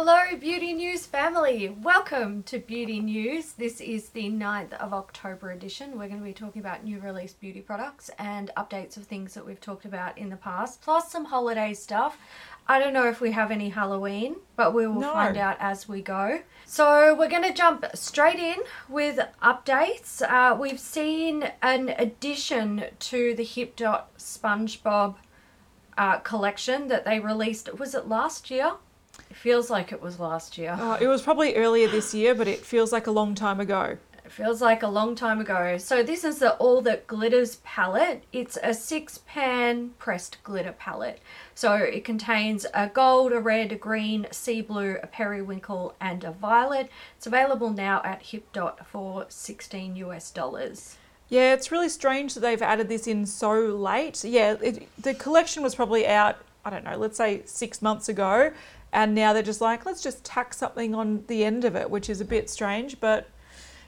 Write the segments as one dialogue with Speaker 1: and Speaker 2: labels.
Speaker 1: Hello, Beauty News family. Welcome to Beauty News. This is the 9th of October edition. We're going to be talking about new release beauty products and updates of things that we've talked about in the past, plus some holiday stuff. I don't know if we have any Halloween, but we will
Speaker 2: No.
Speaker 1: find out as we go. So, we're going to jump straight in with updates. Uh, we've seen an addition to the HipDot SpongeBob uh, collection that they released. Was it last year? It feels like it was last year.
Speaker 2: Uh, it was probably earlier this year, but it feels like a long time ago.
Speaker 1: It feels like a long time ago. So this is the All That Glitters palette. It's a six pan pressed glitter palette. So it contains a gold, a red, a green, sea blue, a periwinkle, and a violet. It's available now at HipDot for 16 US dollars.
Speaker 2: Yeah, it's really strange that they've added this in so late. Yeah, it, the collection was probably out, I don't know, let's say six months ago. And now they're just like, let's just tack something on the end of it, which is a bit strange, but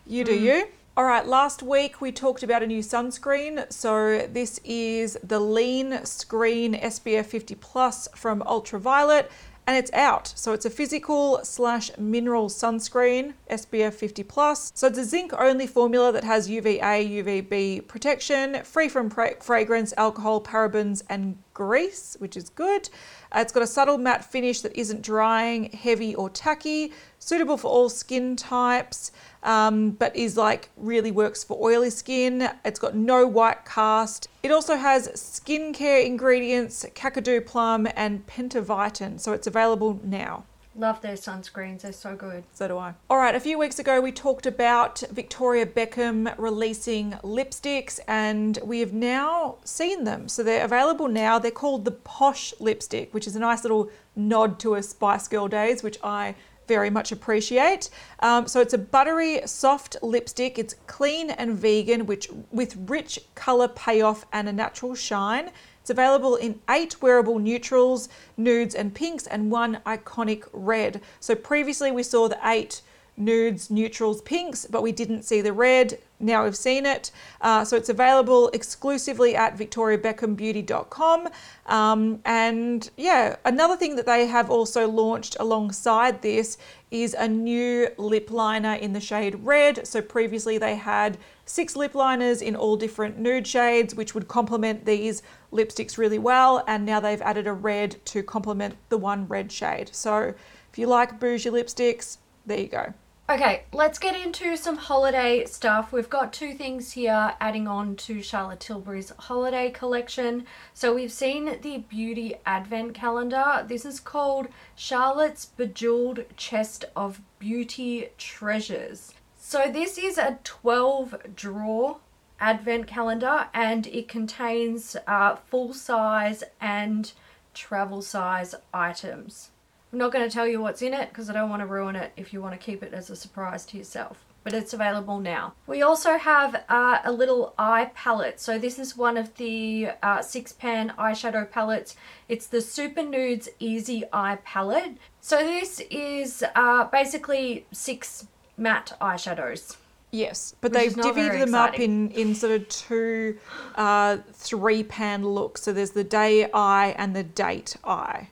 Speaker 2: you do mm. you. All right, last week we talked about a new sunscreen. So this is the Lean Screen SPF 50 Plus from Ultra Violette and it's out. So it's a physical slash mineral sunscreen, SPF 50 plus. So it's a zinc only formula that has UVA, UVB protection, free from fra- fragrance, alcohol, parabens, and grease, which is good. Uh, it's got a subtle matte finish that isn't drying, heavy, or tacky, suitable for all skin types, um, but is like really works for oily skin. It's got no white cast. It also has skincare ingredients, kakadu plum, and pentavitin. So it's available now.
Speaker 1: Love their sunscreens, they're so good.
Speaker 2: So do I. All right, a few weeks ago we talked about Victoria Beckham releasing lipsticks, and we have now seen them. So they're available now. They're called the Posh lipstick, which is a nice little nod to a Spice Girl days, which I very much appreciate. Um, so it's a buttery, soft lipstick. It's clean and vegan, which with rich color payoff and a natural shine. It's available in eight wearable neutrals, nudes, and pinks, and one iconic red. So previously we saw the eight nudes, neutrals, pinks, but we didn't see the red. Now we've seen it. Uh, so it's available exclusively at victoriabeckhambeauty.com. Um, and yeah, another thing that they have also launched alongside this is a new lip liner in the shade red. So previously they had six lip liners in all different nude shades, which would complement these lipsticks really well. And now they've added a red to complement the one red shade. So if you like bougie lipsticks, there you go.
Speaker 1: Okay, let's get into some holiday stuff. We've got two things here adding on to Charlotte Tilbury's holiday collection. So we've seen the beauty advent calendar. This is called Charlotte's Bejeweled Chest of Beauty Treasures. So this is a 12 drawer advent calendar and it contains uh, full size and travel size items. I'm not going to tell you what's in it because I don't want to ruin it if you want to keep it as a surprise to yourself. But it's available now. We also have uh, a little eye palette. So this is one of the uh, six pan eyeshadow palettes. It's the Super Nudes Easy Eye Palette. So this is uh, basically six matte eyeshadows.
Speaker 2: Yes, but
Speaker 1: Which
Speaker 2: they've divvied them up in, in sort of two, uh, three pan looks. So there's the day eye and the date eye.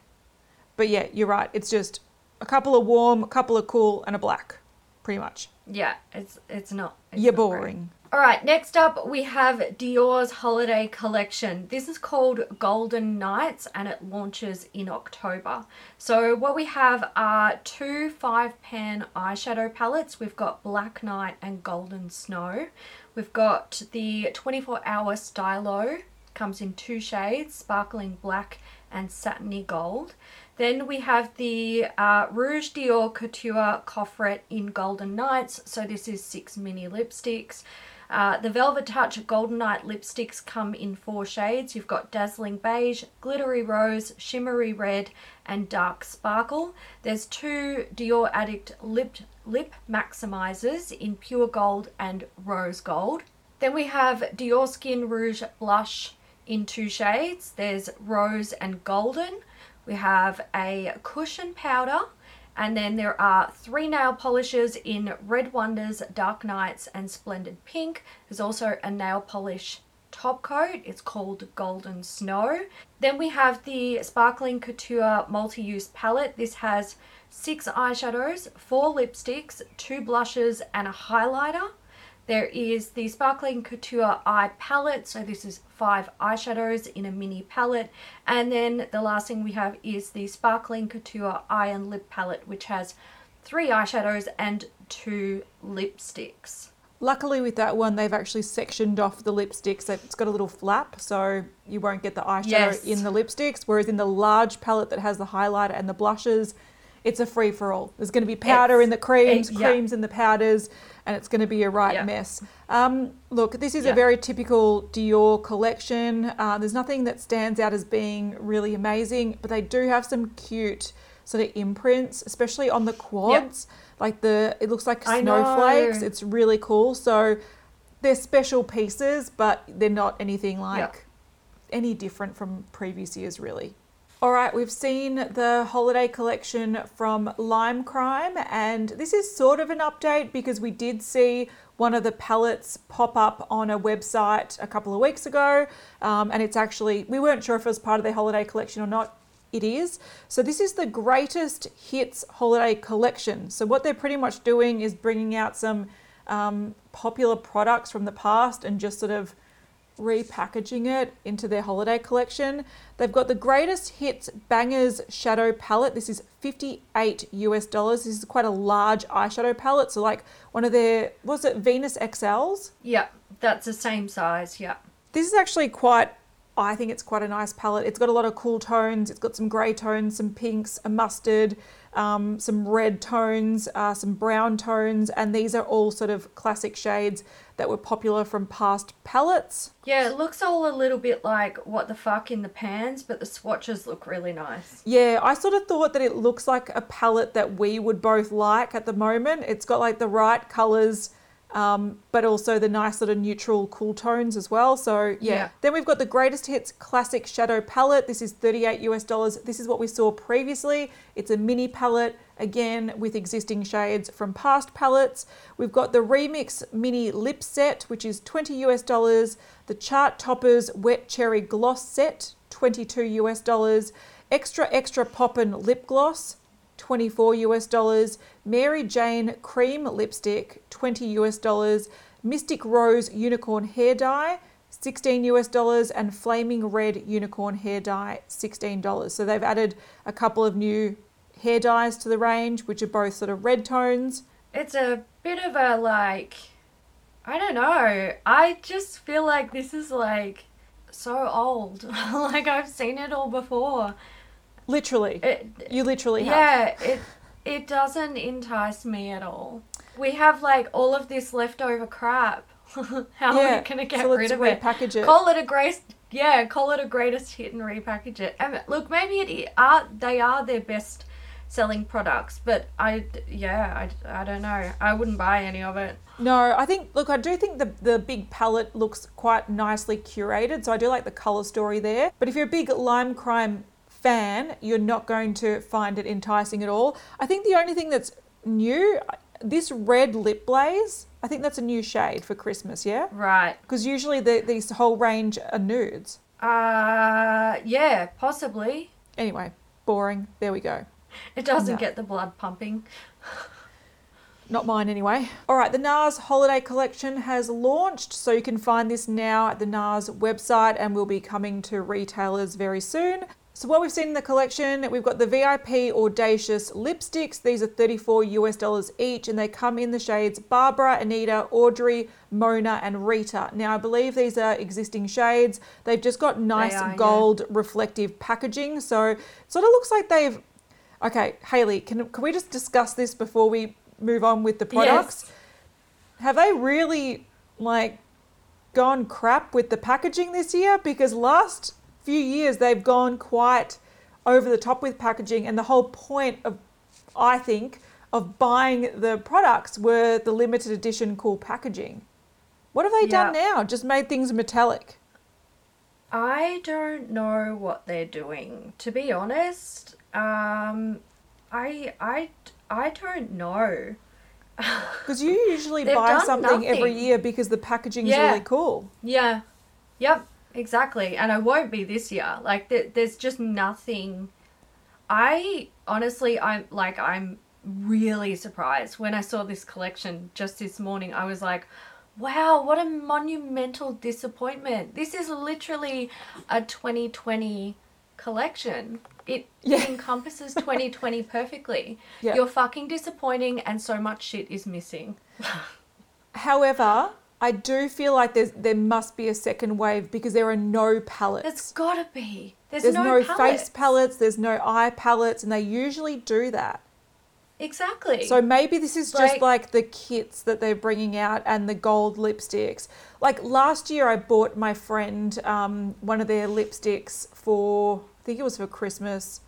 Speaker 2: But yeah, you're right. It's just a couple of warm, a couple of cool, and a black, pretty much.
Speaker 1: Yeah, it's it's not. It's
Speaker 2: You're
Speaker 1: not great.
Speaker 2: boring.
Speaker 1: All right, next up we have Dior's holiday collection. This is called Golden Nights and it launches in October. So, what we have are two five pan eyeshadow palettes. We've got Black Night and Golden Snow. We've got the 24 hour stylo, comes in two shades sparkling black and satiny gold. Then we have the uh, Rouge Dior Couture Coffret in Golden Nights. So this is six mini lipsticks. Uh, the Velvet Touch Golden Night lipsticks come in four shades. You've got Dazzling Beige, Glittery Rose, Shimmery Red, and Dark Sparkle. There's two Dior Addict lip, lip maximizers in Pure Gold and Rose Gold. Then we have Dior Skin Rouge Blush in two shades. There's Rose and Golden. We have a cushion powder, and then there are three nail polishes in Red Wonders, Dark Nights, and Splendid Pink. There's also a nail polish top coat. It's called Golden Snow. Then we have the Sparkling Couture multi-use palette. This has six eyeshadows, four lipsticks, two blushes, and a highlighter. There is the Sparkling Couture Eye Palette. So this is five eyeshadows in a mini palette. And then the last thing we have is the Sparkling Couture Eye and Lip Palette, which has three eyeshadows and two lipsticks.
Speaker 2: Luckily, with that one, they've actually sectioned off the lipsticks. It's got a little flap, so you won't get the eyeshadow
Speaker 1: Yes.
Speaker 2: in the lipsticks. Whereas in the large palette that has the highlighter and the blushes, it's a free for all. There's going to be powder
Speaker 1: It's-
Speaker 2: in the creams,
Speaker 1: it- yeah.
Speaker 2: creams in the powders, and it's going to be a right
Speaker 1: Yeah.
Speaker 2: mess. Um, look, this is a very typical Dior collection. Uh, there's nothing that stands out as being really amazing, but they do have some cute sort of imprints, especially on the quads. Like the, it looks like snowflakes. It's really cool. So they're special pieces, but they're not anything like
Speaker 1: Yeah.
Speaker 2: any different from previous years, really. All right, we've seen the holiday collection from Lime Crime, and this is sort of an update because we did see one of the palettes pop up on a website a couple of weeks ago, um, and it's actually, we weren't sure if it was part of their holiday collection or not. It is. So, this is the greatest hits holiday collection. So, what they're pretty much doing is bringing out some um, popular products from the past and just sort of repackaging it into their holiday collection. They've got the greatest hits bangers shadow palette. This is 58 US dollars. This is quite a large eyeshadow palette. So like one of their was it Venus XLs?
Speaker 1: Yeah, that's the same size. Yeah.
Speaker 2: This is actually quite I think it's quite a nice palette. It's got a lot of cool tones. It's got some grey tones, some pinks, a mustard, um, some red tones, uh, some brown tones, and these are all sort of classic shades that were popular from past palettes.
Speaker 1: Yeah, it looks all a little bit like what the fuck in the pans, but the swatches look really nice.
Speaker 2: Yeah, I sort of thought that it looks like a palette that we would both like at the moment. It's got like the right colours, um, but also the nice sort of neutral cool tones as well. So yeah.
Speaker 1: Yeah.
Speaker 2: Then we've got the greatest hits classic shadow palette. This is 38 US dollars. This is what we saw previously. It's a mini palette again with existing shades from past palettes. We've got the remix mini lip set, which is 20 US dollars. The chart toppers wet cherry gloss set, 22 US dollars. Extra extra poppin' lip gloss, 24 US dollars. Mary Jane cream lipstick, 20 US dollars. Mystic Rose unicorn hair dye, 16 US dollars. And Flaming Red unicorn hair dye, $16. So they've added a couple of new hair dyes to the range, which are both sort of red tones.
Speaker 1: It's a bit of a like, I don't know. I just feel like this is like so old. like I've seen it all before.
Speaker 2: Literally.
Speaker 1: It,
Speaker 2: You literally have.
Speaker 1: yeah, it it doesn't entice me at all. We have like all of this leftover crap. How are we gonna get
Speaker 2: so
Speaker 1: rid of it?
Speaker 2: repackage it.
Speaker 1: Call it a great yeah, call it a greatest hit and repackage it. And look, maybe it are they are their best selling products, but I yeah, I, I don't know. I wouldn't buy any of it.
Speaker 2: No, I think look, I do think the the big palette looks quite nicely curated, so I do like the color story there. But if you're a big lime crime fan, you're not going to find it enticing at all. I think the only thing that's new, this red lip blaze, I think that's a new shade for Christmas, yeah?
Speaker 1: Right.
Speaker 2: Because usually the, these whole range are nudes.
Speaker 1: Uh yeah, possibly.
Speaker 2: Anyway, boring. There we go.
Speaker 1: It doesn't
Speaker 2: No.
Speaker 1: get the blood pumping.
Speaker 2: Not mine anyway. All right, the NARS holiday collection has launched, so you can find this now at the NARS website and will be coming to retailers very soon. So what we've seen in the collection, we've got the VIP Audacious lipsticks. These are 34 US dollars each and they come in the shades Barbara, Anita, Audrey, Mona and Rita. Now I believe these are existing shades. They've just got nice
Speaker 1: are, yeah.
Speaker 2: gold reflective packaging. So it sort of looks like they've Okay, Haley, can, can we just discuss this before we move on with the products?
Speaker 1: Yes.
Speaker 2: Have they really like gone crap with the packaging this year? Because last few years they've gone quite over the top with packaging, and the whole point of, I think, of buying the products were the limited edition cool packaging. What have they done now? Just made things metallic.
Speaker 1: I don't know what they're doing. To be honest, um, I I I don't know.
Speaker 2: Because you usually buy something every year because the packaging's
Speaker 1: Yeah.
Speaker 2: really cool.
Speaker 1: Yeah, yep, exactly. And I won't be this year. Like there, there's just nothing. I honestly, I'm like, I'm really surprised when I saw this collection just this morning. I was like, wow, what a monumental disappointment. This is literally a 2020 collection. It
Speaker 2: Yeah.
Speaker 1: encompasses 2020 perfectly.
Speaker 2: Yeah.
Speaker 1: You're fucking disappointing, and so much shit is missing.
Speaker 2: However, I do feel like there's there must be a second wave because there are no palettes.
Speaker 1: There's gotta be. There's,
Speaker 2: there's
Speaker 1: no,
Speaker 2: no,
Speaker 1: palettes.
Speaker 2: face palettes, there's no eye palettes, and they usually do that.
Speaker 1: Exactly.
Speaker 2: So maybe this is just
Speaker 1: Like-
Speaker 2: like the kits that they're bringing out and the gold lipsticks. Like last year, I bought my friend um, one of their lipsticks for, I think it was for Christmas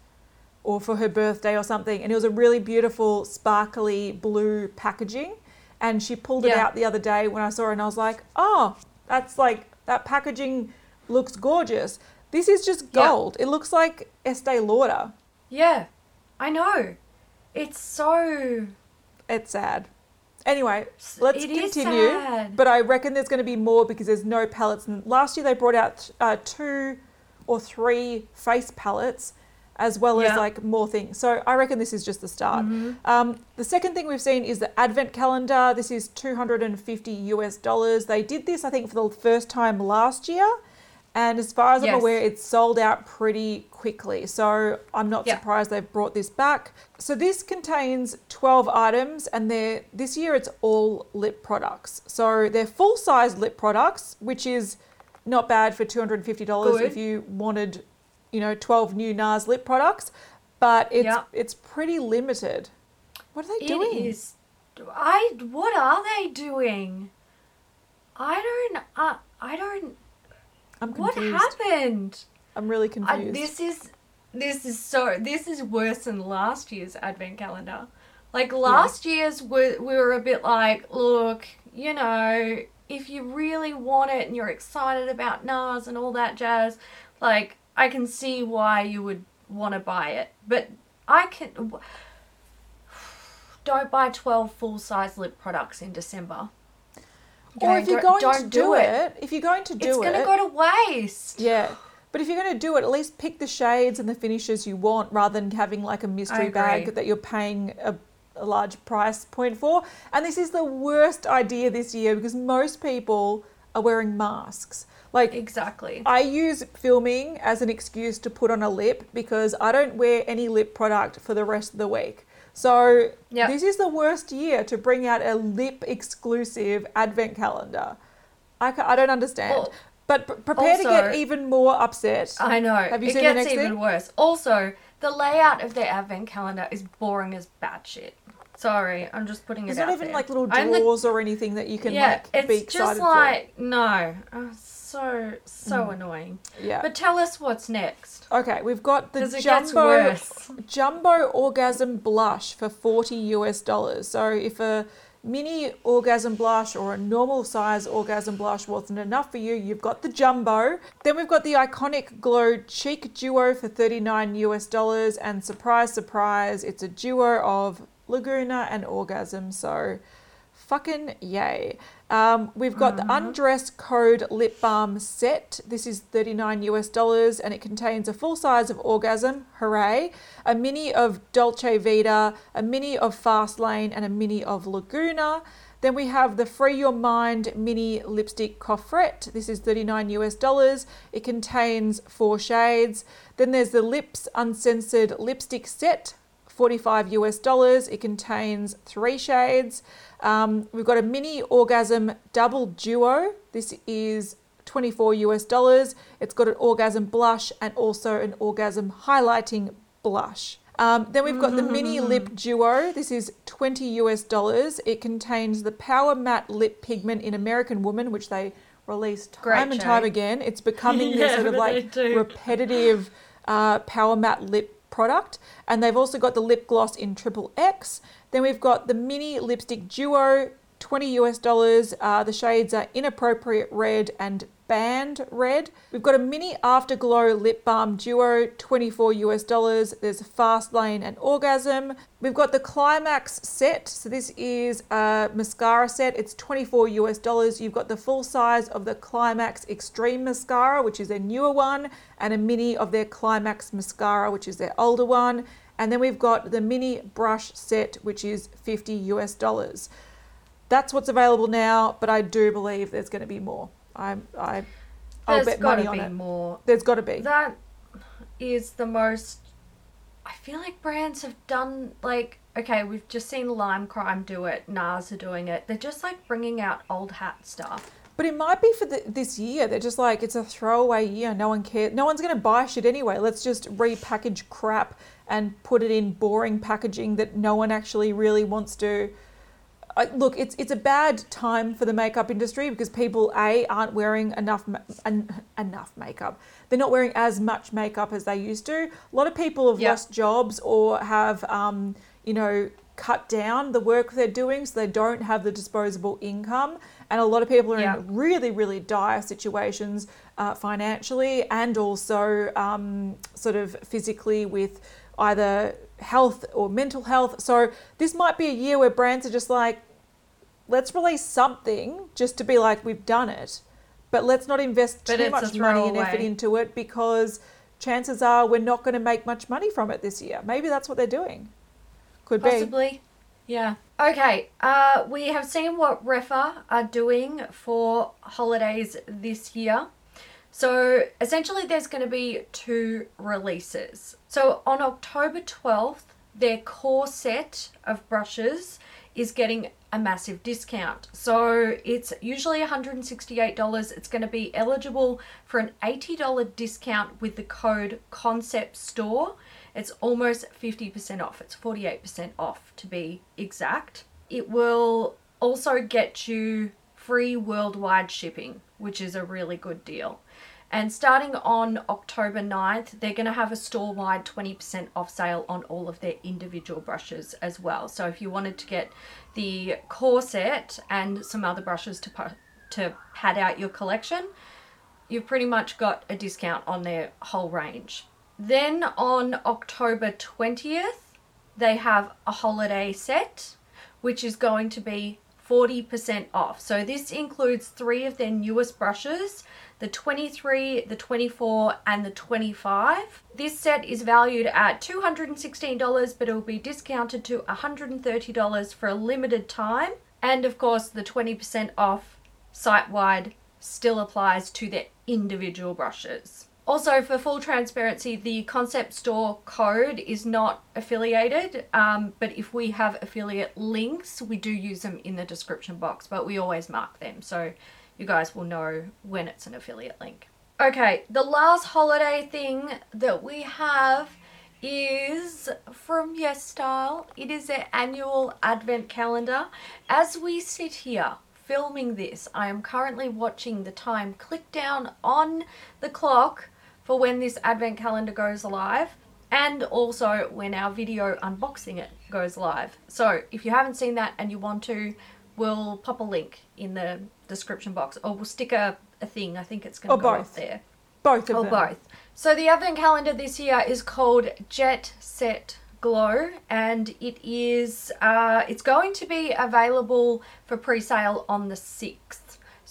Speaker 2: or for her birthday or something. And it was a really beautiful, sparkly blue packaging. And she pulled it
Speaker 1: Yeah.
Speaker 2: out the other day when I saw it, and I was like, oh, that's like, that packaging looks gorgeous. This is just
Speaker 1: Yeah.
Speaker 2: gold. It looks like Estee Lauder.
Speaker 1: yeah, I know. It's so.
Speaker 2: It's sad. Anyway, let's
Speaker 1: It is
Speaker 2: continue.
Speaker 1: sad.
Speaker 2: But I reckon there's going to be more because there's no palettes. And last year they brought out uh, two or three face palettes, as well as like more things. So I reckon this is just the start.
Speaker 1: Mm-hmm.
Speaker 2: Um, the second thing we've seen is the advent calendar. This is 250 US dollars. They did this, I think, for the first time last year. And as far as I'm aware, it's sold out pretty quickly. So I'm not
Speaker 1: Yeah.
Speaker 2: surprised they've brought this back. So this contains 12 items, and they're this year it's all lip products. So they're full size lip products, which is not bad for $250
Speaker 1: Good.
Speaker 2: if you wanted, you know, 12 new NARS lip products. But it's
Speaker 1: Yeah.
Speaker 2: it's pretty limited. What are they
Speaker 1: It
Speaker 2: doing?
Speaker 1: is. I. What are they doing? I don't. Uh, I don't.
Speaker 2: I'm
Speaker 1: What happened?
Speaker 2: I'm really
Speaker 1: I,
Speaker 2: confused.
Speaker 1: this is. This is so. This is worse than last year's advent calendar. Like last year's, we, we were a bit like, look, you know, if you really want it and you're excited about NARS and all that jazz, like I can see why you would want to buy it. But I can. Don't buy 12 full size lip products in December.
Speaker 2: Or if you're going to
Speaker 1: don't
Speaker 2: do it, if you're going to do
Speaker 1: It's
Speaker 2: it, it's
Speaker 1: going to go to waste.
Speaker 2: Yeah. But if you're going to do it, at least pick the shades and the finishes you want rather than having like a mystery bag that you're paying a, a large price point for. And this is the worst idea this year because most people are wearing masks. Like,
Speaker 1: Exactly.
Speaker 2: I use filming as an excuse to put on a lip because I don't wear any lip product for the rest of the week. So,
Speaker 1: Yep.
Speaker 2: this is the worst year to bring out a lip exclusive advent calendar. I, I don't understand.
Speaker 1: Well,
Speaker 2: but p- prepare to get even more upset.
Speaker 1: I know.
Speaker 2: Have you
Speaker 1: it
Speaker 2: seen the
Speaker 1: gets
Speaker 2: next
Speaker 1: even
Speaker 2: thing?
Speaker 1: worse. Also, the layout of their advent calendar is boring as batshit. Sorry, I'm just putting it
Speaker 2: There's
Speaker 1: out
Speaker 2: not even
Speaker 1: there.
Speaker 2: like little
Speaker 1: I'm the-
Speaker 2: drawers or anything that you can
Speaker 1: yeah,
Speaker 2: like be excited it's
Speaker 1: just like no, oh, so so mm.
Speaker 2: annoying. Yeah.
Speaker 1: But tell us what's next.
Speaker 2: okay, we've got the jumbo jumbo orgasm blush for 40 US dollars. So if a mini orgasm blush or a normal size orgasm blush wasn't enough for you, you've got the jumbo. Then we've got the iconic glow cheek duo for 39 US dollars and surprise surprise, it's a duo of Laguna and Orgasm. So fucking yay. Um, we've got the Undress Code Lip Balm set. This is 39 US dollars and it contains a full size of Orgasm, hooray, a mini of Dolce Vita, a mini of Fastlane, and a mini of Laguna. Then we have the Free Your Mind mini lipstick coffret. This is 39 US dollars. It contains four shades. Then there's the Lips Uncensored lipstick set, 45 US dollars. It contains three shades. Um, we've got a mini orgasm double duo. This is 24 US dollars. It's got an orgasm blush and also an orgasm highlighting blush. Um, then we've got the mini lip duo. This is 20 US dollars. It contains the Power Matte Lip Pigment in American Woman, which they release time
Speaker 1: Great
Speaker 2: and time again. It's becoming this
Speaker 1: Yeah,
Speaker 2: sort of like repetitive uh, Power Matte Lip product. And they've also got the lip gloss in triple X. Then we've got the mini lipstick duo, 20 US dollars. Uh, the shades are inappropriate red and Banned Red. We've got a mini Afterglow Lip Balm Duo, 24 US dollars. There's Fast Lane and Orgasm. We've got the Climax set. So this is a mascara set. It's 24 US dollars. You've got the full size of the Climax Extreme Mascara, which is their newer one, and a mini of their Climax Mascara, which is their older one. And then we've got the mini brush set, which is 50 US dollars. That's what's available now, but I do believe there's going to be more. I, I, I'll
Speaker 1: There's
Speaker 2: bet
Speaker 1: got
Speaker 2: money
Speaker 1: to
Speaker 2: on
Speaker 1: be
Speaker 2: it.
Speaker 1: more.
Speaker 2: There's got to be.
Speaker 1: That is the most. I feel like brands have done like okay, we've just seen Lime Crime do it. NARS are doing it. They're just like bringing out old hat stuff.
Speaker 2: But it might be for the, this year. They're just like it's a throwaway year. No one cares. No one's going to buy shit anyway. Let's just repackage crap and put it in boring packaging that no one actually really wants to. I look, it's it's a bad time for the makeup industry because people a aren't wearing enough en- enough makeup. They're not wearing as much makeup as they used to. A lot of people have
Speaker 1: Yep.
Speaker 2: lost jobs or have um, you know cut down the work they're doing, so they don't have the disposable income. And a lot of people are
Speaker 1: Yeah.
Speaker 2: in really really dire situations uh, financially and also um, sort of physically with either health or mental health. So this might be a year where brands are just like, let's release something just to be like, we've done it, but let's not invest
Speaker 1: But
Speaker 2: too much money and effort into it because chances are we're not going to make much money from it this year. Maybe that's what they're doing. Could be.
Speaker 1: Possibly. Yeah. Okay. Uh, we have seen what Rephr are doing for holidays this year. So essentially, there's going to be two releases. So on October 12th, their core set of brushes is getting a massive discount. So it's usually $168. It's going to be eligible for an $80 discount with the code Concept Store. It's almost 50% off. It's 48% off to be exact. It will also get you free worldwide shipping, which is a really good deal. And starting on October 9th, they're going to have a store wide 20% off sale on all of their individual brushes as well. So if you wanted to get the core set and some other brushes to, to pad out your collection, you've pretty much got a discount on their whole range. Then on October 20th, they have a holiday set, which is going to be 40% off. So this includes three of their newest brushes the 23, the 24, and the 25. This set is valued at $216, but it will be discounted to $130 for a limited time. And of course, the 20% off site wide still applies to their individual brushes. Also, for full transparency, the concept store code is not affiliated, um, but if we have affiliate links, we do use them in the description box, but we always mark them so you guys will know when it's an affiliate link. Okay, the last holiday thing that we have is from YesStyle. It is their annual advent calendar. As we sit here filming this, I am currently watching the time click down on the clock for when this advent calendar goes live and also when our video unboxing it goes live. So if you haven't seen that and you want to, we'll pop a link in the description box or we'll stick a, a thing. I think it's going to go
Speaker 2: both.
Speaker 1: up there.
Speaker 2: Both of
Speaker 1: Or
Speaker 2: them.
Speaker 1: both. So the advent calendar this year is called Jet Set Glow, and it is uh, it's going to be available for pre-sale on the sixth.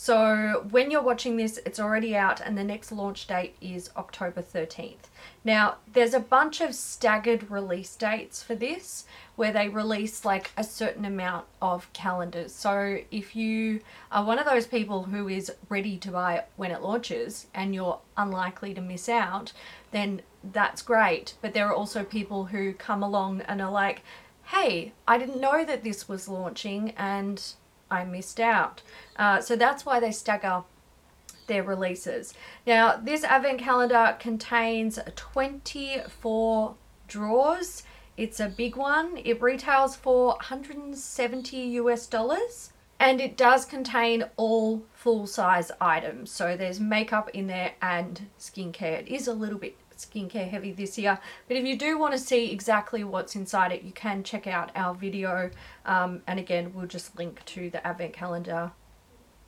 Speaker 1: So when you're watching this, it's already out, and the next launch date is October 13th. Now, there's a bunch of staggered release dates for this where they release like a certain amount of calendars. So if you are one of those people who is ready to buy when it launches and you're unlikely to miss out, then that's great. But there are also people who come along and are like, hey, I didn't know that this was launching and I missed out. Uh, so that's why they stagger their releases. Now, this advent calendar contains 24 drawers. It's a big one. It retails for 170 US dollars and it does contain all full size items. So there's makeup in there and skincare. It is a little bit skincare heavy this year, but if you do want to see exactly what's inside it, you can check out our video. Um, and again, we'll just link to the advent calendar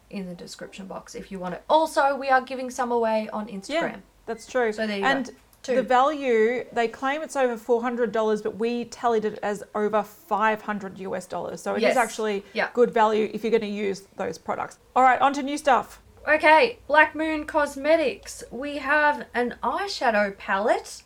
Speaker 1: in the description box if you want it. Also, we are giving some away on Instagram.
Speaker 2: Yeah, that's true.
Speaker 1: So there you
Speaker 2: and
Speaker 1: go. Two.
Speaker 2: the value, they claim it's over $400, but we tallied it as over 500 US dollars. So it is
Speaker 1: Yes.
Speaker 2: actually
Speaker 1: Yeah.
Speaker 2: good value if you're going to use those products. All right, on to new stuff.
Speaker 1: Okay, Black Moon Cosmetics. We have an eyeshadow palette.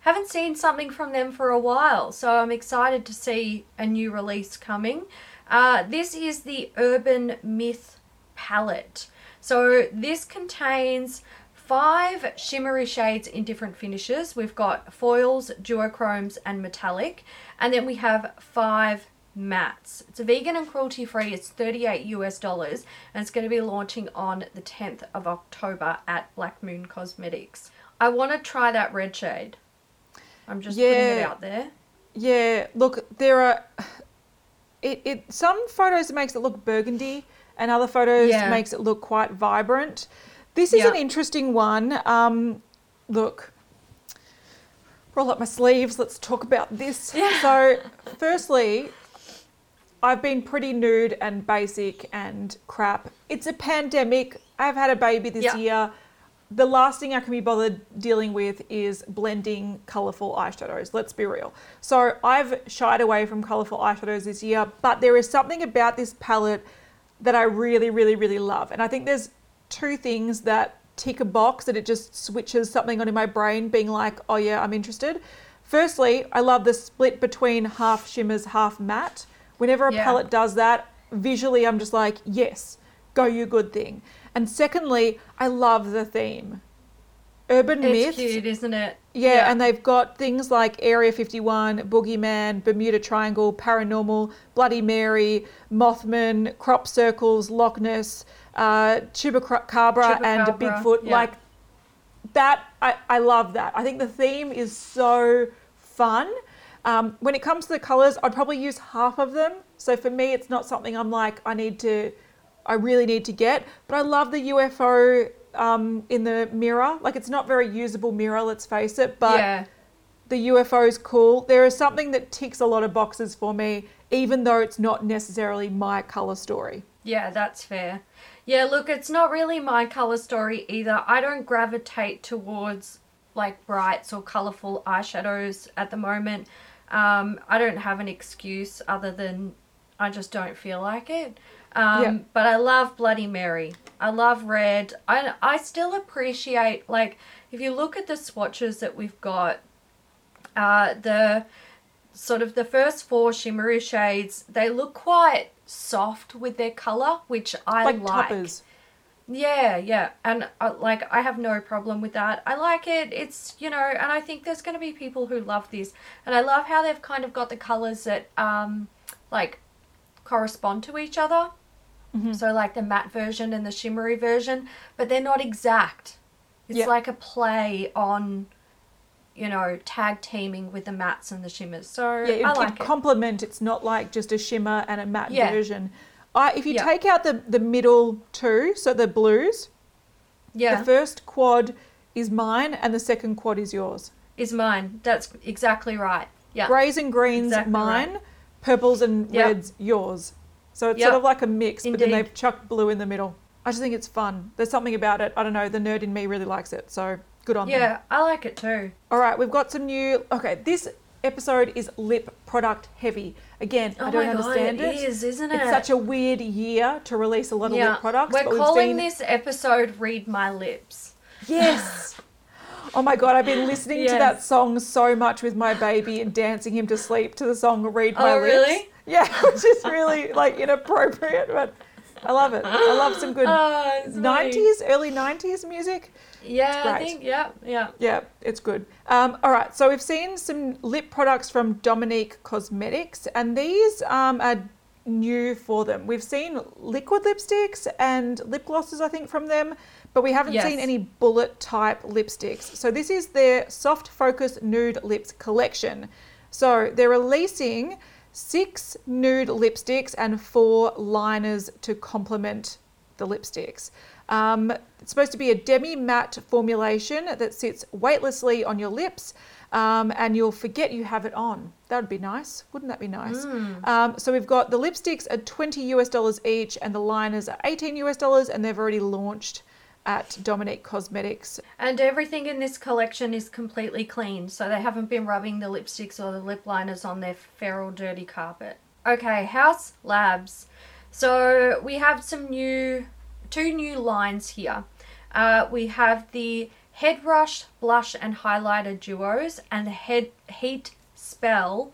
Speaker 1: Haven't seen something from them for a while, so I'm excited to see a new release coming. Uh, this is the Urban Myth palette. So this contains five shimmery shades in different finishes. We've got foils, duochromes, and metallic, and then we have five mattes. It's a vegan and cruelty free. It's 38 US dollars and it's going to be launching on the 10th of October at Black Moon Cosmetics. I want to try that red shade. I'm just putting it out there.
Speaker 2: Yeah, look, there are. It, it some photos it makes it look burgundy, and other photos
Speaker 1: Yeah.
Speaker 2: makes it look quite vibrant. This is
Speaker 1: Yeah.
Speaker 2: an interesting one. Um, look, roll up my sleeves. Let's talk about this.
Speaker 1: Yeah.
Speaker 2: So, firstly, I've been pretty nude and basic and crap. It's a pandemic. I've had a baby this
Speaker 1: Yeah.
Speaker 2: year. The last thing I can be bothered dealing with is blending colourful eyeshadows. Let's be real. So I've shied away from colourful eyeshadows this year, but there is something about this palette that I really, really, really love. And I think there's two things that tick a box that it just switches something on in my brain, being like, oh yeah, I'm interested. Firstly, I love the split between half shimmers, half matte. Whenever a
Speaker 1: Yeah.
Speaker 2: palette does that, visually I'm just like, yes, go you good thing. And secondly, I love the theme. Urban
Speaker 1: It's
Speaker 2: myths.
Speaker 1: cute, isn't it?
Speaker 2: Yeah, and they've got things like Area 51, Boogeyman, Bermuda Triangle, Paranormal, Bloody Mary, Mothman, Crop Circles, Loch Ness, uh, Chupacabra, and Bigfoot.
Speaker 1: yeah.
Speaker 2: Like that, I, I love that. I think the theme is so fun. Um, when it comes to the colors, I'd probably use half of them. So for me, it's not something I'm like, I need to, I really need to get. But I love the UFO um, in the mirror. Like it's not very usable mirror, let's face it. But
Speaker 1: yeah.
Speaker 2: the UFO is cool. There is something that ticks a lot of boxes for me, even though it's not necessarily my color story.
Speaker 1: Yeah, that's fair. Yeah, look, it's not really my color story either. I don't gravitate towards like brights or colorful eyeshadows at the moment. Um, I don't have an excuse other than I just don't feel like it. Um,
Speaker 2: Yeah.
Speaker 1: But I love Bloody Mary. I love red. I, I still appreciate, like, if you look at the swatches that we've got, uh, the sort of the first four shimmery shades, they look quite soft with their color, which I
Speaker 2: like
Speaker 1: like. Yeah, yeah, and uh, like I have no problem with that. I like it. It's you know, and I think there's going to be people who love this, and I love how they've kind of got the colors that um like correspond to each other.
Speaker 2: Mm-hmm.
Speaker 1: So like the matte version and the shimmery version, but they're not exact. It's
Speaker 2: Yeah.
Speaker 1: like a play on, you know, tag teaming with the mattes and the shimmers. So
Speaker 2: Yeah, it,
Speaker 1: I like it.
Speaker 2: complement. It's not like just a shimmer and a matte
Speaker 1: Yeah.
Speaker 2: version. I, if you
Speaker 1: Yeah.
Speaker 2: take out the, the middle two, so the blues,
Speaker 1: yeah,
Speaker 2: the first quad is mine and the second quad is yours.
Speaker 1: is mine. That's exactly right. Yeah.
Speaker 2: Greys and greens,
Speaker 1: Exactly
Speaker 2: mine.
Speaker 1: right.
Speaker 2: Purples and
Speaker 1: Yep.
Speaker 2: reds, yours. So it's
Speaker 1: Yep.
Speaker 2: sort of like a mix, but then they've chucked blue in the middle. I just think it's fun. There's something about it. I don't know. The nerd in me really likes it. So good on them.
Speaker 1: Yeah, I like it too.
Speaker 2: All right, we've got some new. Okay, this episode is lip product heavy. Again, oh I
Speaker 1: Oh
Speaker 2: don't
Speaker 1: my God,
Speaker 2: understand
Speaker 1: it is, isn't it?
Speaker 2: It's such a weird year to release a lot of
Speaker 1: yeah.
Speaker 2: lip products.
Speaker 1: We're
Speaker 2: but we've
Speaker 1: calling
Speaker 2: seen-
Speaker 1: this episode "Read My Lips."
Speaker 2: Yes. Oh my god, I've been listening to that song so much with my baby and dancing him to sleep to the song Read My
Speaker 1: Oh,
Speaker 2: Lips.
Speaker 1: really?
Speaker 2: Yeah, which is really like inappropriate, but I love it. I love some good
Speaker 1: Oh, it's funny.
Speaker 2: 90s, early 90s music.
Speaker 1: Yeah, I think. Yeah, yeah.
Speaker 2: Yeah, it's good. Um, all right, so we've seen some lip products from Dominique Cosmetics, and these um, are new for them. We've seen liquid lipsticks and lip glosses, I think, from them, but we haven't
Speaker 1: Yes.
Speaker 2: seen any bullet type lipsticks. So this is their Soft Focus Nude Lips collection. So they're releasing six nude lipsticks and four liners to complement the lipsticks. Um, it's supposed to be a demi matte formulation that sits weightlessly on your lips. um, and you'll forget you have it on. That would be nice. Wouldn't that be nice?
Speaker 1: Mm.
Speaker 2: Um, so we've got the lipsticks at 20 US dollars each, and the liners are 18 US dollars, and they've already launched at Dominique Cosmetics.
Speaker 1: And everything in this collection is completely clean, so they haven't been rubbing the lipsticks or the lip liners on their feral dirty carpet. Okay, Haus Labs. So we have some new, two new lines here. Uh, we have the Head Rush Blush and Highlighter Duos and the Head Heat Spell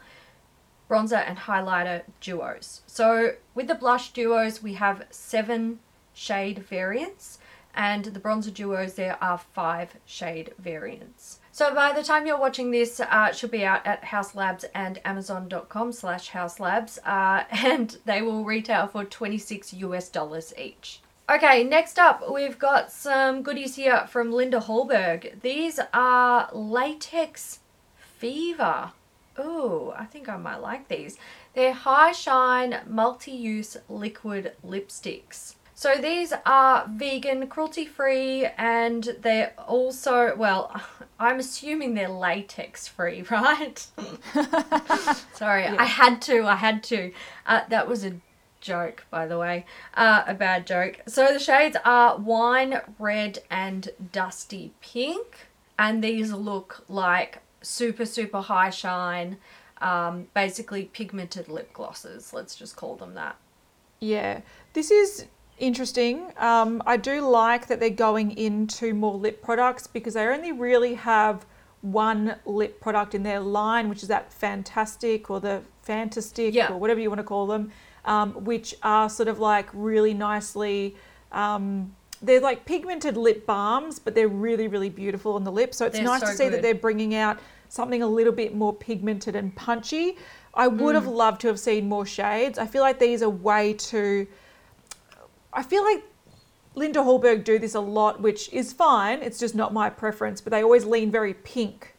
Speaker 1: Bronzer and Highlighter Duos. So with the blush duos, we have seven shade variants and the bronzer duos there are five shade variants so by the time you're watching this uh, it should be out at Haus Labs and amazon.com slash Haus Labs uh, and they will retail for 26 us dollars each okay next up we've got some goodies here from linda hallberg these are latex fever Oh, I think I might like these. They're high shine multi use liquid lipsticks. So these are vegan, cruelty free, and they're also, well, I'm assuming they're latex free, right? Sorry, I had to, I had to. Uh, that was a joke, by the way, uh, a bad joke. So the shades are wine, red, and dusty pink, and these look like super, super high shine, um, basically pigmented lip glosses. Let's just call them that.
Speaker 2: Yeah, this is interesting. Um, I do like that they're going into more lip products because they only really have one lip product in their line, which is that Fantastick or the Fantastick
Speaker 1: Yeah.
Speaker 2: or whatever you want to call them, um, which are sort of like really nicely. Um, they're like pigmented lip balms, but they're really, really beautiful on the lips. So it's
Speaker 1: They're
Speaker 2: nice
Speaker 1: so
Speaker 2: to see that they're bringing out something a little bit more pigmented and punchy. I would have loved to have seen more shades. I feel like these are way too. I feel like Linda Hallberg do this a lot, which is fine. It's just not my preference, but they always lean very pink.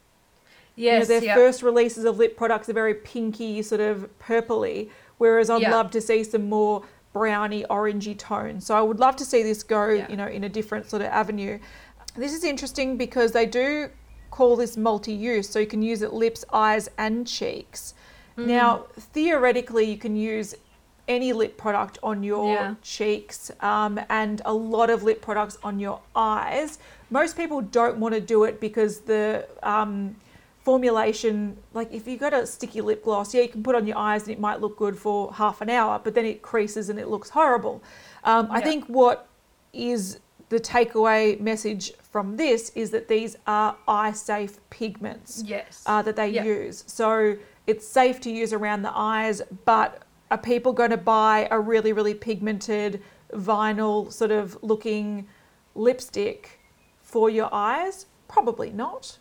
Speaker 2: You know,
Speaker 1: Yes,
Speaker 2: their
Speaker 1: yeah.
Speaker 2: first releases of lip products are very pinky, sort of purpley, whereas I'd
Speaker 1: Yeah.
Speaker 2: love to see some more browny, orangey tones. So I would love to see this go,
Speaker 1: Yeah.
Speaker 2: you know, in a different sort of avenue. This is interesting because they do call this multi-use, so you can use it lips, eyes, and cheeks.
Speaker 1: Mm-hmm.
Speaker 2: Now, theoretically, you can use any lip product on your
Speaker 1: Yeah.
Speaker 2: cheeks um, and a lot of lip products on your eyes. Most people don't want to do it because the um, formulation, like if you got a sticky lip gloss, yeah, you can put on your eyes and it might look good for half an hour, but then it creases and it looks horrible. Um, I think what is the takeaway message from this is that these are eye safe pigments
Speaker 1: Yes.
Speaker 2: uh, that they
Speaker 1: Yeah.
Speaker 2: use. So it's safe to use around the eyes, but are people going to buy a really, really pigmented vinyl sort of looking lipstick for your eyes? Probably not.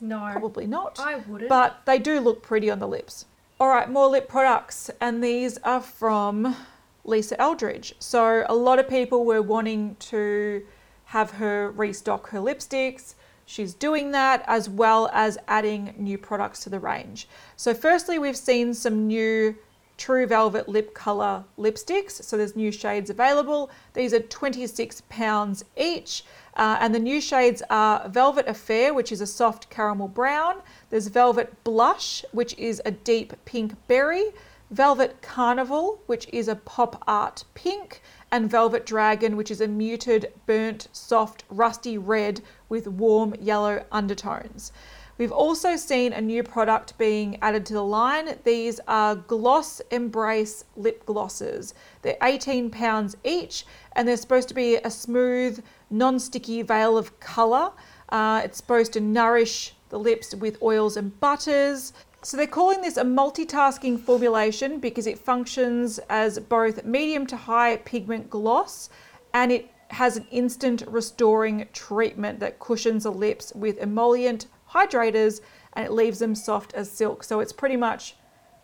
Speaker 1: no,
Speaker 2: Probably not.
Speaker 1: I wouldn't.
Speaker 2: But they do look pretty on the lips. All right, more lip products, and these are from Lisa Eldridge. So a lot of people were wanting to have her restock her lipsticks. She's doing that as well as adding new products to the range. So, firstly, we've seen some new True Velvet Lip Color lipsticks. So, there's new shades available. These are £26 each. Uh, and the new shades are Velvet Affair, which is a soft caramel brown. There's Velvet Blush, which is a deep pink berry. Velvet Carnival, which is a pop art pink. And Velvet Dragon, which is a muted, burnt, soft, rusty red with warm yellow undertones. We've also seen a new product being added to the line. These are Gloss Embrace lip glosses. They're £18 each and they're supposed to be a smooth, non sticky veil of colour. Uh, it's supposed to nourish the lips with oils and butters. So they're calling this a multitasking formulation because it functions as both medium to high pigment gloss and it has an instant restoring treatment that cushions the lips with emollient hydrators and it leaves them soft as silk. So it's pretty much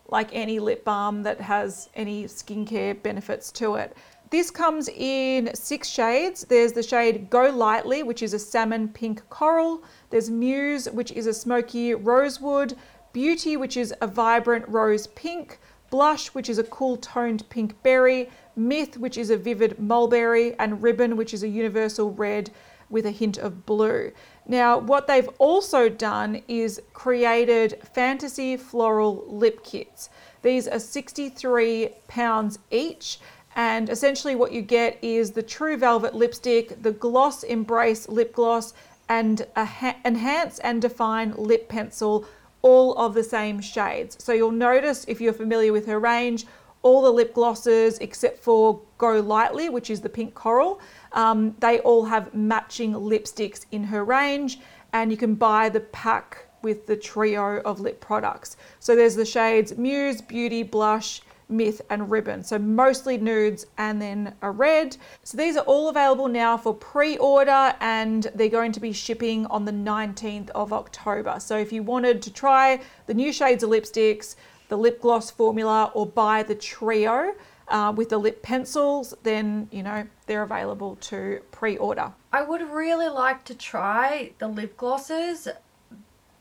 Speaker 2: like any lip balm that has any skincare benefits to it. This comes in six shades. There's the shade Go Lightly, which is a salmon pink coral. There's Muse, which is a smoky rosewood. Beauty, which is a vibrant rose pink. Blush, which is a cool toned pink berry. Myth, which is a vivid mulberry. And Ribbon, which is a universal red with a hint of blue. Now, what they've also done is created fantasy floral lip kits. These are 63 pounds each. And essentially, what you get is the True Velvet lipstick, the Gloss Embrace lip gloss, and a ha- Enhance and Define lip pencil, all of the same shades. So you'll notice if you're familiar with her range, all the lip glosses except for Go Lightly, which is the pink coral, um, they all have matching lipsticks in her range, and you can buy the pack with the trio of lip products. So there's the shades Muse, Beauty, Blush, Myth, and Ribbon. So mostly nudes and then a red. So these are all available now for pre order and they're going to be shipping on the 19th of October. So if you wanted to try the new shades of lipsticks, the lip gloss formula, or buy the trio, uh, with the lip pencils, then you know they're available to pre-order.
Speaker 1: I would really like to try the lip glosses,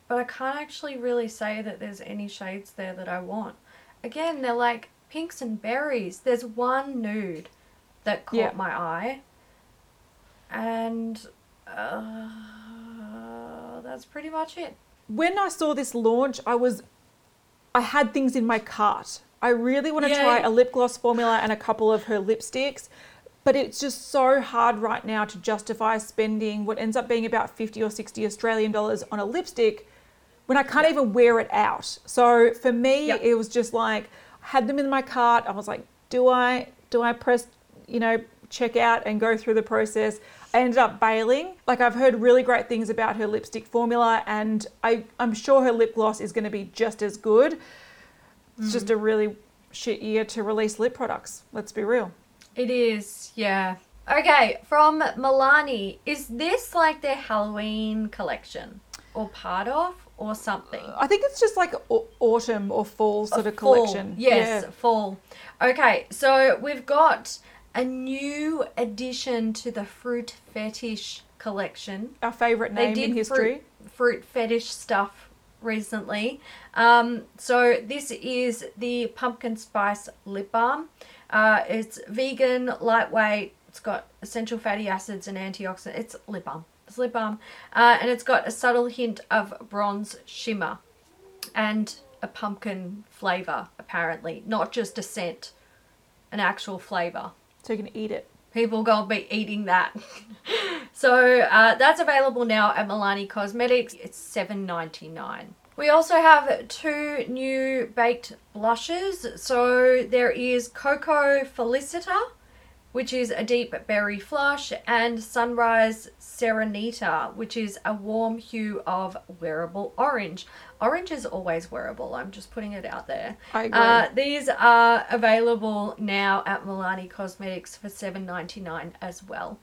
Speaker 1: but I can't actually really say that there's any shades there that I want. Again, they're like pinks and berries. There's one nude that caught
Speaker 2: Yeah.
Speaker 1: my eye, and uh, that's pretty much it.
Speaker 2: When I saw this launch, I was, I had things in my cart. I really want to
Speaker 1: Yeah.
Speaker 2: try a lip gloss formula and a couple of her lipsticks, but it's just so hard right now to justify spending what ends up being about 50 or 60 Australian dollars on a lipstick when I can't even wear it out. So for me,
Speaker 1: Yep.
Speaker 2: it was just like I had them in my cart. I was like, do I do I press, you know, check out and go through the process? I ended up bailing. Like I've heard really great things about her lipstick formula, and I, I'm sure her lip gloss is going to be just as good. It's just a mm. really shit year to release lip products. Let's be real.
Speaker 1: It is, yeah. Okay, from Milani, is this like their Halloween collection? Or part of? Or something?
Speaker 2: I think it's just like autumn or fall sort of
Speaker 1: Fall,
Speaker 2: collection.
Speaker 1: Yes,
Speaker 2: Yeah.
Speaker 1: fall. Okay, so we've got a new addition to the Fruit Fetish collection.
Speaker 2: Our favourite
Speaker 1: They
Speaker 2: name
Speaker 1: did
Speaker 2: in history.
Speaker 1: Fruit, fruit fetish stuff recently. Um, so this is the pumpkin spice lip balm. Uh, it's vegan, lightweight. It's got essential fatty acids and antioxidants. It's lip balm. It's lip balm, uh, and it's got a subtle hint of bronze shimmer, and a pumpkin flavor. Apparently, not just a scent, an actual flavor
Speaker 2: So you can eat it.
Speaker 1: people gonna be eating that. so uh, that's available now at Milani Cosmetics. It's seven ninety nine. We also have two new baked blushes. So there is Cocoa Felicita, which is a deep berry flush, and Sunrise Serenita, which is a warm hue of wearable orange. Orange is always wearable. I'm just putting it out there.
Speaker 2: I agree.
Speaker 1: Uh, these are available now at Milani Cosmetics for $7.99 as well.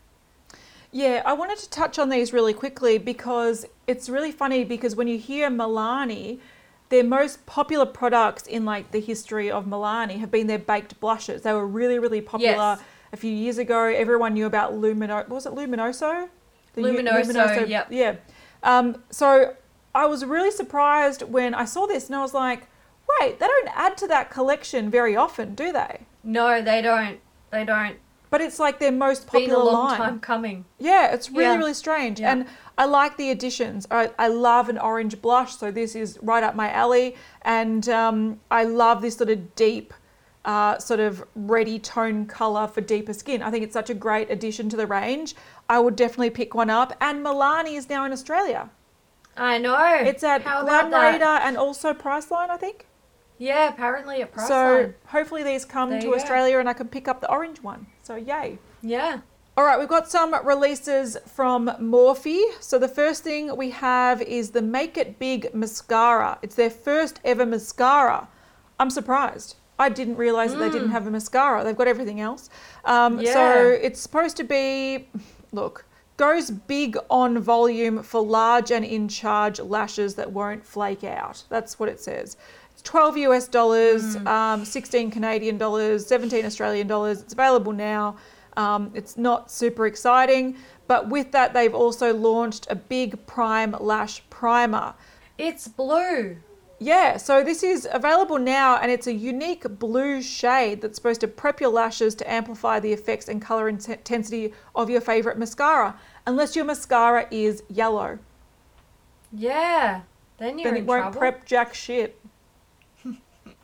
Speaker 2: Yeah, I wanted to touch on these really quickly because it's really funny because when you hear Milani, their most popular products in like the history of Milani have been their baked blushes. They were really, really popular
Speaker 1: Yes.
Speaker 2: A few years ago. Everyone knew about Lumino. Was it Luminoso? The new-
Speaker 1: Luminoso, yep.
Speaker 2: Yeah. Um, so I was really surprised when I saw this and I was like, wait, they don't add to that collection very often, do they?
Speaker 1: No, they don't. They don't.
Speaker 2: But it's like their most
Speaker 1: Been
Speaker 2: popular
Speaker 1: a long
Speaker 2: line.
Speaker 1: time coming.
Speaker 2: Yeah, it's really,
Speaker 1: Yeah.
Speaker 2: really strange.
Speaker 1: Yeah.
Speaker 2: And I like the additions. I, I love an orange blush, so this is right up my alley. And um, I love this sort of deep, uh, sort of ready tone color for deeper skin. I think it's such a great addition to the range. I would definitely pick one up. And Milani is now in Australia.
Speaker 1: I know.
Speaker 2: It's at
Speaker 1: How
Speaker 2: Glam
Speaker 1: about that?
Speaker 2: Radar and also Priceline, I think.
Speaker 1: Yeah, apparently a price
Speaker 2: so
Speaker 1: line.
Speaker 2: hopefully these come
Speaker 1: There
Speaker 2: to
Speaker 1: you go.
Speaker 2: Australia and I can pick up the orange one. So yay.
Speaker 1: Yeah.
Speaker 2: All right, we've got some releases from Morphe. So the first thing we have is the Make It Big mascara. It's their first ever mascara. I'm surprised. I didn't realize that they didn't have a mascara. They've got everything else. Um, So
Speaker 1: Mm.
Speaker 2: It's supposed to be, look, goes big on volume for large and in charge lashes that won't flake out. That's what it says. It's 12 US dollars,
Speaker 1: Mm.
Speaker 2: um, 16 Canadian dollars, 17 Australian dollars. It's available now. Um, it's not super exciting, but with that, they've also launched a big prime lash primer.
Speaker 1: It's blue.
Speaker 2: Yeah, so this is available now and it's a unique blue shade that's supposed to prep your lashes to amplify the effects and colour intensity of your favourite mascara, unless your mascara is yellow.
Speaker 1: Yeah. Then you're
Speaker 2: then it won't
Speaker 1: trouble.
Speaker 2: prep jack shit.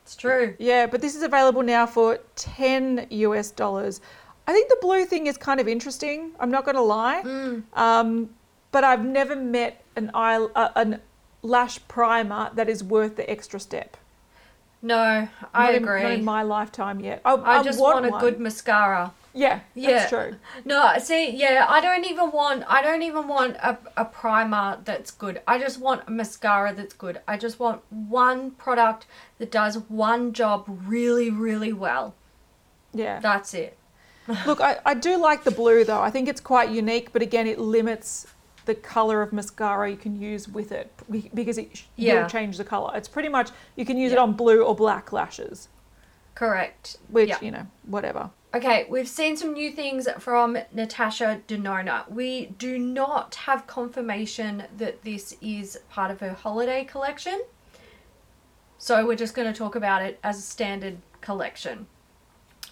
Speaker 1: It's true.
Speaker 2: Yeah, but this is available now for 10 US dollars. I think the blue thing is kind of interesting. I'm not going to lie.
Speaker 1: Mm.
Speaker 2: Um, but I've never met an eye, uh, an lash primer that is worth the extra step.
Speaker 1: No, I
Speaker 2: Not in-
Speaker 1: agree.
Speaker 2: not in my lifetime yet. I,
Speaker 1: I just want, a
Speaker 2: one.
Speaker 1: good mascara.
Speaker 2: Yeah,
Speaker 1: Yeah.
Speaker 2: that's true.
Speaker 1: No, see, yeah, I don't even want. I don't even want a, a primer that's good. I just want a mascara that's good. I just want one product that does one job really, really well.
Speaker 2: Yeah.
Speaker 1: That's it.
Speaker 2: Look, I, I do like the blue though. I think it's quite unique, but again, it limits the color of mascara you can use with it because it
Speaker 1: Yeah.
Speaker 2: will change the color. It's pretty much you can use it on blue or black lashes,
Speaker 1: Correct.
Speaker 2: which
Speaker 1: Yeah.
Speaker 2: you know, whatever.
Speaker 1: Okay, we've seen some new things from Natasha Denona. We do not have confirmation that this is part of her holiday collection. So we're just going to talk about it as a standard collection.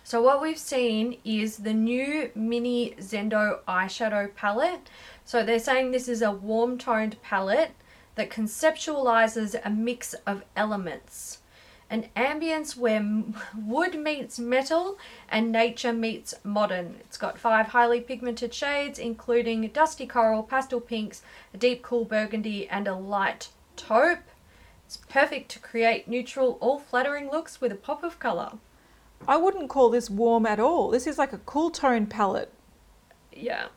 Speaker 1: So what we've seen is the new mini Zendo eyeshadow palette. So they're saying this is a warm toned palette that conceptualizes a mix of elements an ambience where wood meets metal and nature meets modern. It's got five highly pigmented shades, including dusty coral, pastel pinks, a deep cool burgundy, and a light taupe. It's perfect to create neutral, all flattering looks with a pop of colour.
Speaker 2: I wouldn't call this warm at all. This is like a cool tone palette.
Speaker 1: Yeah.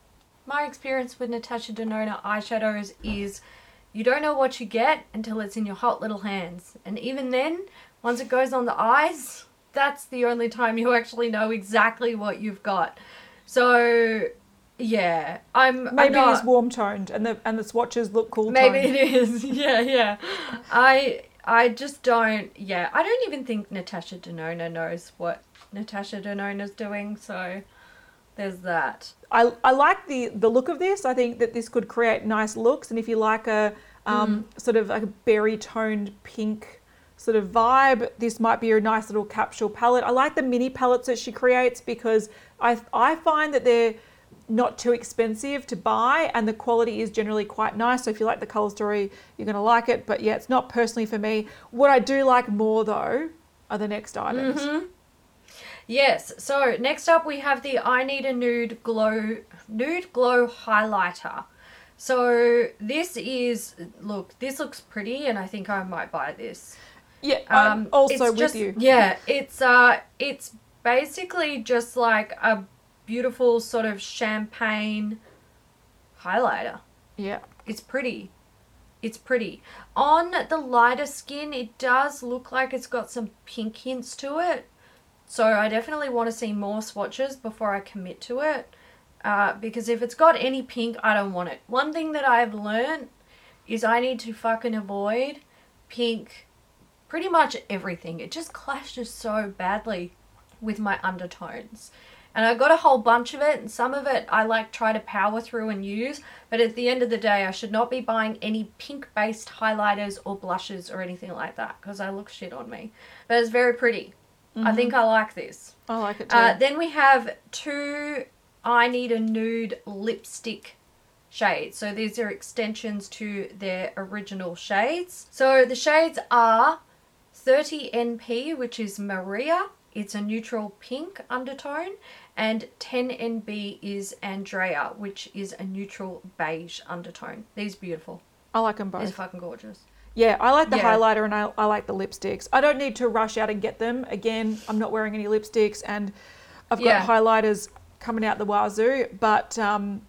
Speaker 1: My experience with Natasha Denona eyeshadows is you don't know what you get until it's in your hot little hands. And even then, once it goes on the eyes, that's the only time you actually know exactly what you've got. So, yeah, I'm I'm
Speaker 2: Maybe
Speaker 1: not,
Speaker 2: it is warm toned, and the and the swatches look cool
Speaker 1: Maybe it is. Yeah, yeah. I I just don't. Yeah, I don't even think Natasha Denona knows what Natasha Denona's doing. So there's that.
Speaker 2: I, I like the the look of this. I think that this could create nice looks, and if you like a um, sort of like a berry toned pink sort of vibe, this might be a nice little capsule palette. I like the mini palettes that she creates because I I find that they're not too expensive to buy and the quality is generally quite nice. So if you like the color story, you're going to like it. But yeah, it's not personally for me. What I do like more though are the next items.
Speaker 1: Yes. So next up we have the I Need a Nude Glow Nude Glow Highlighter. So this is look. This looks pretty, and I think I might buy this.
Speaker 2: Yeah, I'm also
Speaker 1: Um,
Speaker 2: with
Speaker 1: just-
Speaker 2: you.
Speaker 1: Yeah, it's uh, it's basically just like a beautiful sort of champagne highlighter.
Speaker 2: Yeah.
Speaker 1: It's pretty. It's pretty. On the lighter skin, it does look like it's got some pink hints to it. So I definitely want to see more swatches before I commit to it. Uh, because if it's got any pink, I don't want it. One thing that I've learned is I need to fucking avoid pink pretty much everything. It just clashes so badly with my undertones. And I got a whole bunch of it, and some of it I like try to power through and use. But at the end of the day, I should not be buying any pink based highlighters or blushes or anything like that because I look shit on me. But it's very pretty. I think I like this.
Speaker 2: I like it too.
Speaker 1: Uh, then we have two I Need a Nude lipstick shades. So these are extensions to their original shades. So the shades are 30 NP, which is Maria. It's a neutral pink undertone. And 10 NB is Andrea, which is a neutral beige undertone. These are beautiful.
Speaker 2: I like them
Speaker 1: These
Speaker 2: both.
Speaker 1: are fucking gorgeous.
Speaker 2: Yeah, I like the
Speaker 1: Yeah.
Speaker 2: highlighter and I, I like the lipsticks. I don't need to rush out and get them. Again, I'm not wearing any lipsticks and I've got
Speaker 1: Yeah.
Speaker 2: highlighters coming out the wazoo, but um,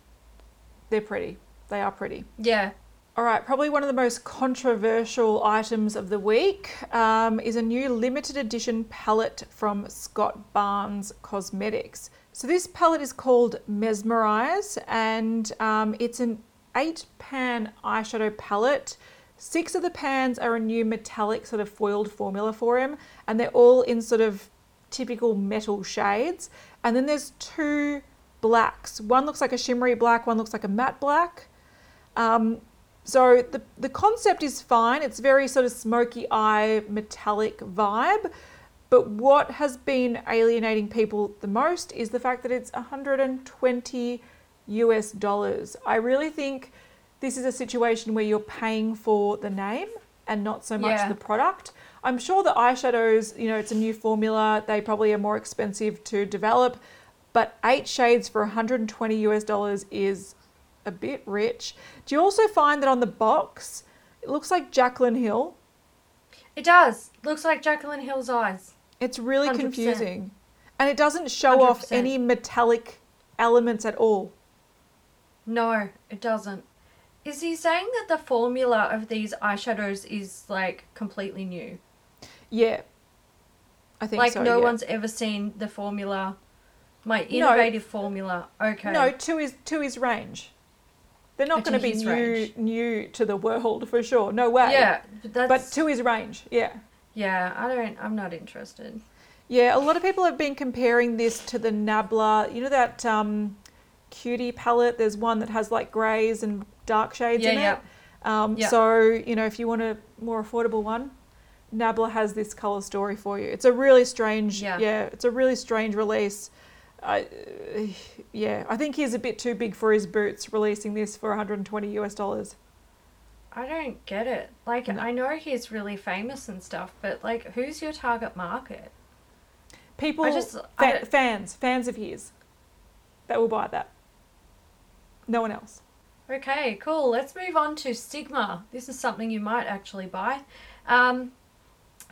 Speaker 2: they're pretty. They are pretty.
Speaker 1: Yeah.
Speaker 2: All right, probably one of the most controversial items of the week um, is a new limited edition palette from Scott Barnes Cosmetics. So this palette is called Mesmerize, and um, it's an eight pan eyeshadow palette. Six of the pans are a new metallic sort of foiled formula for him, and they're all in sort of typical metal shades. And then there's two blacks. One looks like a shimmery black, one looks like a matte black. Um, So the the concept is fine. It's very sort of smoky eye metallic vibe. But what has been alienating people the most is the fact that it's 120 US dollars. I really think this is a situation where you're paying for the name and not so much
Speaker 1: Yeah.
Speaker 2: the product. I'm sure the eyeshadows, you know, it's a new formula. They probably are more expensive to develop, but eight shades for 120 US dollars is a bit rich. Do you also find that on the box, it looks like Jaclyn Hill?
Speaker 1: It does. Looks like Jaclyn Hill's eyes.
Speaker 2: It's really
Speaker 1: 100%.
Speaker 2: confusing. And it doesn't show off
Speaker 1: 100%.
Speaker 2: any metallic elements at all.
Speaker 1: No, it doesn't. Is he saying that the formula of these eyeshadows is like completely new?
Speaker 2: Yeah. I think so.
Speaker 1: like
Speaker 2: so.
Speaker 1: no
Speaker 2: yeah.
Speaker 1: one's ever seen the formula, my
Speaker 2: No.
Speaker 1: innovative formula. Okay.
Speaker 2: No, to his to his range. They're not going to be new
Speaker 1: range.
Speaker 2: new to the world for sure. No way.
Speaker 1: Yeah, but that's
Speaker 2: But to his range, yeah.
Speaker 1: yeah. I don't. I'm not interested.
Speaker 2: Yeah, a lot of people have been comparing this to the Nabla. You know that um, cutie palette? There's one that has like greys and dark shades
Speaker 1: Yeah,
Speaker 2: in
Speaker 1: yeah.
Speaker 2: it. Um,
Speaker 1: Yeah.
Speaker 2: So, you know, if you want a more affordable one, Nabla has this color story for you. It's a really strange,
Speaker 1: Yeah.
Speaker 2: yeah, it's a really strange release. I, uh, yeah, I think he's a bit too big for his boots releasing this for 120 US dollars.
Speaker 1: I don't get it. Like
Speaker 2: No.
Speaker 1: I know he's really famous and stuff, but like, who's your target market?
Speaker 2: People,
Speaker 1: I just-
Speaker 2: fa-
Speaker 1: I
Speaker 2: fans, fans of his, that will buy that. No one else.
Speaker 1: Okay, cool. Let's move on to Sigma. This is something you might actually buy. Um,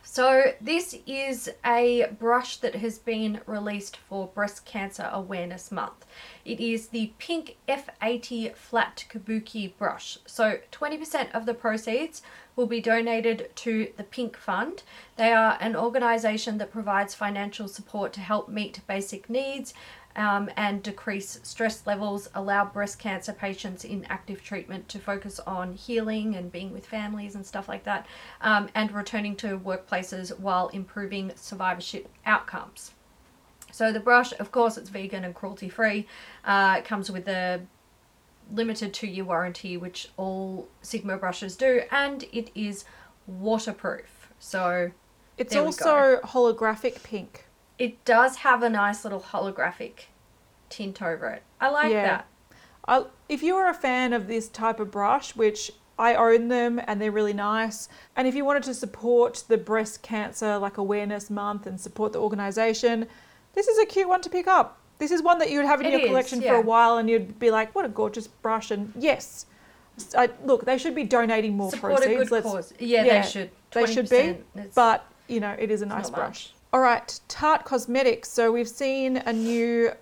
Speaker 1: so, this is a brush that has been released for Breast Cancer Awareness Month. It is the Pink F80 Flat Kabuki brush. So, 20% of the proceeds will be donated to the Pink Fund. They are an organization that provides financial support to help meet basic needs um, and decrease stress levels, allow breast cancer patients in active treatment to focus on healing and being with families and stuff like that, um, and returning to workplaces while improving survivorship outcomes. So the brush, of course, it's vegan and cruelty free. Uh, it comes with a limited two year warranty, which all Sigma brushes do, and it is waterproof. So
Speaker 2: It's also holographic pink.
Speaker 1: It does have a nice little holographic tint over it. I like
Speaker 2: Yeah.
Speaker 1: that.
Speaker 2: I, if you are a fan of this type of brush, which I own them and they're really nice, and if you wanted to support the breast cancer like awareness month and support the organization, this is a cute one to pick up. This is one that you would have in
Speaker 1: It
Speaker 2: your
Speaker 1: is,
Speaker 2: collection for a while, and you'd be like, "What a gorgeous brush!" And yes, I, look, they should be donating more
Speaker 1: Support a good
Speaker 2: Let's-
Speaker 1: cause. Yeah,
Speaker 2: yeah,
Speaker 1: they should.
Speaker 2: they should be, but you know, it is a nice brush.
Speaker 1: much.
Speaker 2: All right, Tarte Cosmetics. So we've seen a new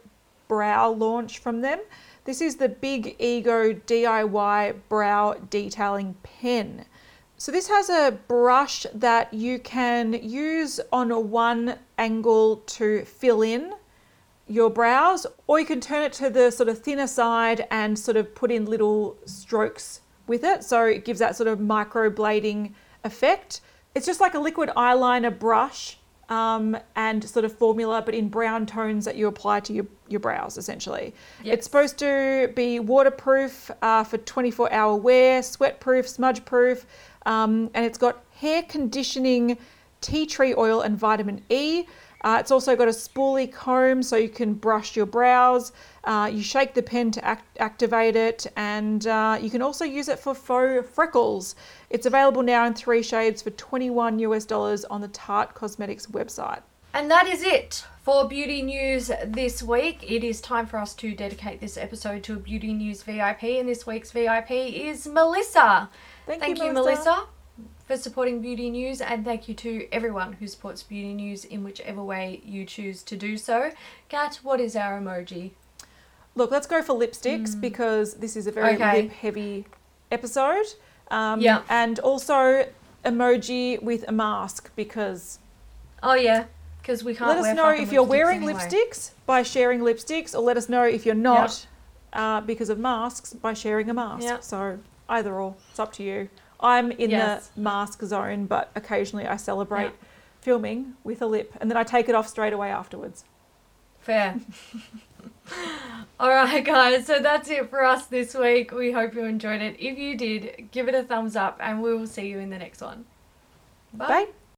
Speaker 2: brow launch from them. This is the Big Ego DIY brow detailing pen. So this has a brush that you can use on one angle to fill in your brows, or you can turn it to the sort of thinner side and sort of put in little strokes with it. So it gives that sort of microblading effect. It's just like a liquid eyeliner brush um, and sort of formula, but in brown tones that you apply to your, your brows essentially.
Speaker 1: Yes.
Speaker 2: It's supposed to be waterproof uh, for 24 hour wear, sweat proof, smudge proof, um, and it's got hair conditioning, tea tree oil, and vitamin E. Uh, it's also got a spoolie comb so you can brush your brows. Uh, you shake the pen to act- activate it, and uh, you can also use it for faux freckles. It's available now in three shades for 21 US dollars on the Tarte Cosmetics website.
Speaker 1: And that is it for beauty news this week. It is time for us to dedicate this episode to a beauty news VIP, and this week's VIP is Melissa.
Speaker 2: Thank,
Speaker 1: Thank you, Melissa, for supporting beauty news, and thank you to everyone who supports beauty news in whichever way you choose to do so. Kat, what is our emoji?
Speaker 2: Look, let's go for lipsticks because this is a very.
Speaker 1: Okay.
Speaker 2: lip heavy episode. Um,
Speaker 1: Yeah.
Speaker 2: And also emoji with a mask because
Speaker 1: Oh yeah, because we can't.
Speaker 2: let us know if you're wearing
Speaker 1: anyway.
Speaker 2: lipsticks by sharing lipsticks, or let us know if you're not uh, because of masks by sharing a mask.
Speaker 1: Yeah.
Speaker 2: So either or, it's up to you. I'm in
Speaker 1: Yes.
Speaker 2: the mask zone, but occasionally I celebrate
Speaker 1: Yeah.
Speaker 2: filming with a lip and then I take it off straight away afterwards.
Speaker 1: Fair. All right, guys. So that's it for us this week. We hope you enjoyed it. If you did, give it a thumbs up, and we will see you in the next one. Bye.
Speaker 2: Bye.